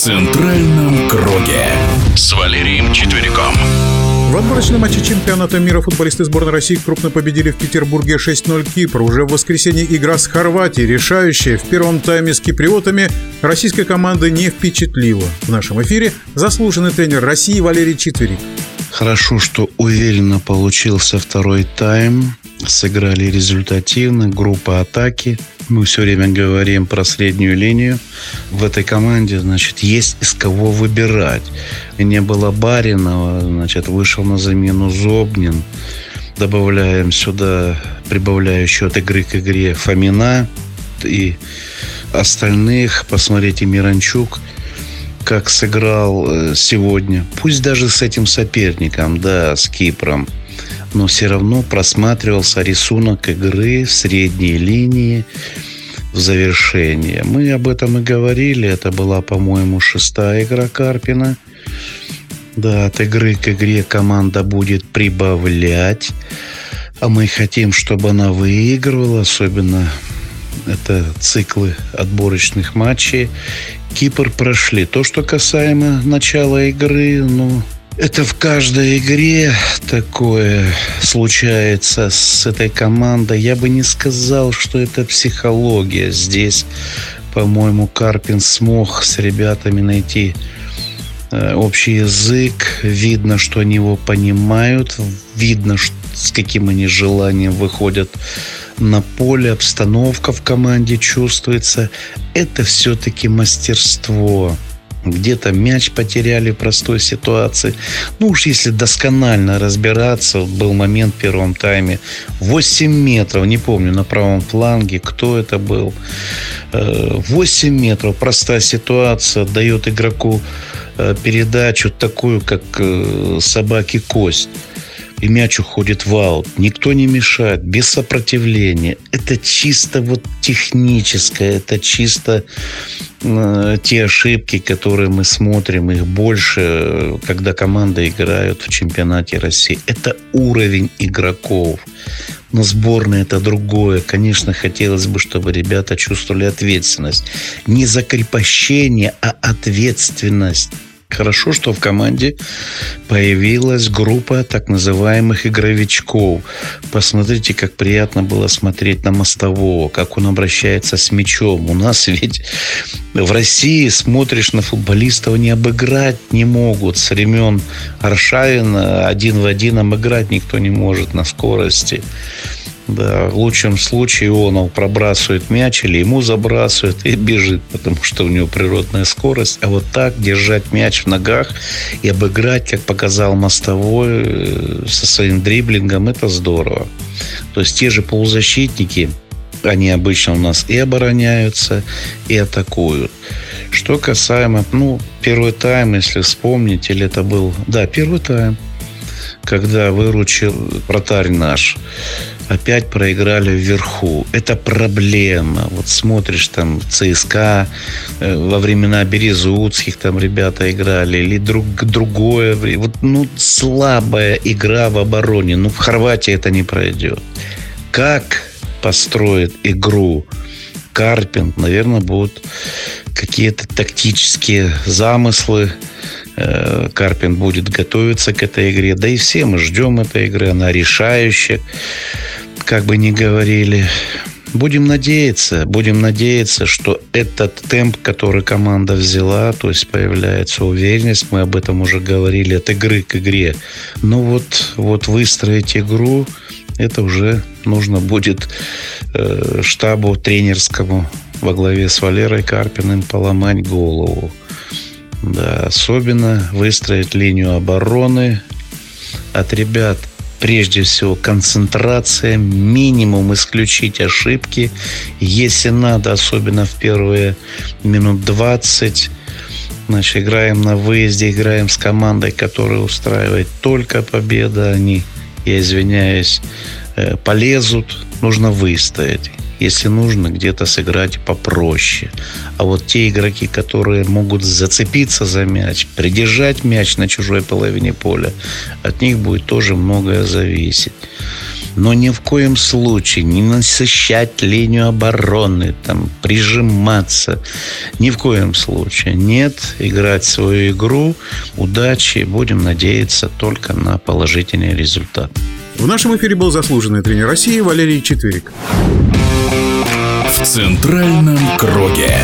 центральном круге» с Валерием Четвериком. В отборочном матче чемпионата мира футболисты сборной России крупно победили в Петербурге 6-0 Кипр. Уже в воскресенье игра с Хорватией, решающая в первом тайме с киприотами, российская команда не впечатлила. В нашем эфире заслуженный тренер России Валерий Четверик. Хорошо, что уверенно получился второй тайм. Сыграли результативно, группа атаки. Мы все время говорим про среднюю линию. В этой команде, значит, есть из кого выбирать. Не было Баринова, значит, вышел на замену Зобнин. Добавляем сюда, прибавляю еще от игры к игре Фомина и остальных. Посмотрите, Миранчук как сыграл э, сегодня. Пусть даже с этим соперником, да, с Кипром – но все равно просматривался рисунок игры в средней линии в завершение. Мы об этом и говорили. Это была, по-моему, шестая игра Карпина. Да, от игры к игре команда будет прибавлять. А мы хотим, чтобы она выигрывала, особенно это циклы отборочных матчей. Кипр прошли. То, что касаемо начала игры, ну, это в каждой игре такое случается с этой командой. Я бы не сказал, что это психология. Здесь, по-моему, Карпин смог с ребятами найти э, общий язык. Видно, что они его понимают. Видно, с каким они желанием выходят на поле. Обстановка в команде чувствуется. Это все-таки мастерство где-то мяч потеряли в простой ситуации. Ну уж если досконально разбираться, был момент в первом тайме. 8 метров, не помню, на правом фланге, кто это был. 8 э, метров, простая ситуация, дает игроку э, передачу такую, как э, собаки кость и мяч уходит в аут. Никто не мешает, без сопротивления. Это чисто вот техническое, это чисто э, те ошибки, которые мы смотрим, их больше, когда команда играет в чемпионате России. Это уровень игроков. Но сборная это другое. Конечно, хотелось бы, чтобы ребята чувствовали ответственность. Не закрепощение, а ответственность. Хорошо, что в команде появилась группа так называемых игровичков. Посмотрите, как приятно было смотреть на Мостового, как он обращается с мячом. У нас ведь в России смотришь на футболистов, не обыграть не могут. С времен Аршавина один в один обыграть никто не может на скорости. Да, в лучшем случае он пробрасывает мяч или ему забрасывает и бежит, потому что у него природная скорость. А вот так держать мяч в ногах и обыграть, как показал Мостовой, э, со своим дриблингом, это здорово. То есть те же полузащитники, они обычно у нас и обороняются, и атакуют. Что касаемо, ну, первый тайм, если вспомнить, или это был, да, первый тайм, когда выручил вратарь наш опять проиграли вверху. Это проблема. Вот смотришь там ЦСКА э, во времена Березутских там ребята играли или друг, другое. Вот, ну, слабая игра в обороне. Ну, в Хорватии это не пройдет. Как построит игру Карпин, наверное, будут какие-то тактические замыслы. Э, Карпин будет готовиться к этой игре. Да и все мы ждем этой игры. Она решающая как бы ни говорили. Будем надеяться, будем надеяться, что этот темп, который команда взяла, то есть появляется уверенность, мы об этом уже говорили, от игры к игре. Но вот, вот выстроить игру, это уже нужно будет э, штабу тренерскому во главе с Валерой Карпиным поломать голову. Да, особенно выстроить линию обороны от ребят прежде всего концентрация, минимум исключить ошибки. Если надо, особенно в первые минут 20, значит, играем на выезде, играем с командой, которая устраивает только победа. Они, я извиняюсь, э, полезут, нужно выстоять если нужно, где-то сыграть попроще. А вот те игроки, которые могут зацепиться за мяч, придержать мяч на чужой половине поля, от них будет тоже многое зависеть. Но ни в коем случае не насыщать линию обороны, там, прижиматься. Ни в коем случае. Нет, играть свою игру. Удачи. Будем надеяться только на положительный результат. В нашем эфире был заслуженный тренер России Валерий Четверик. В центральном круге.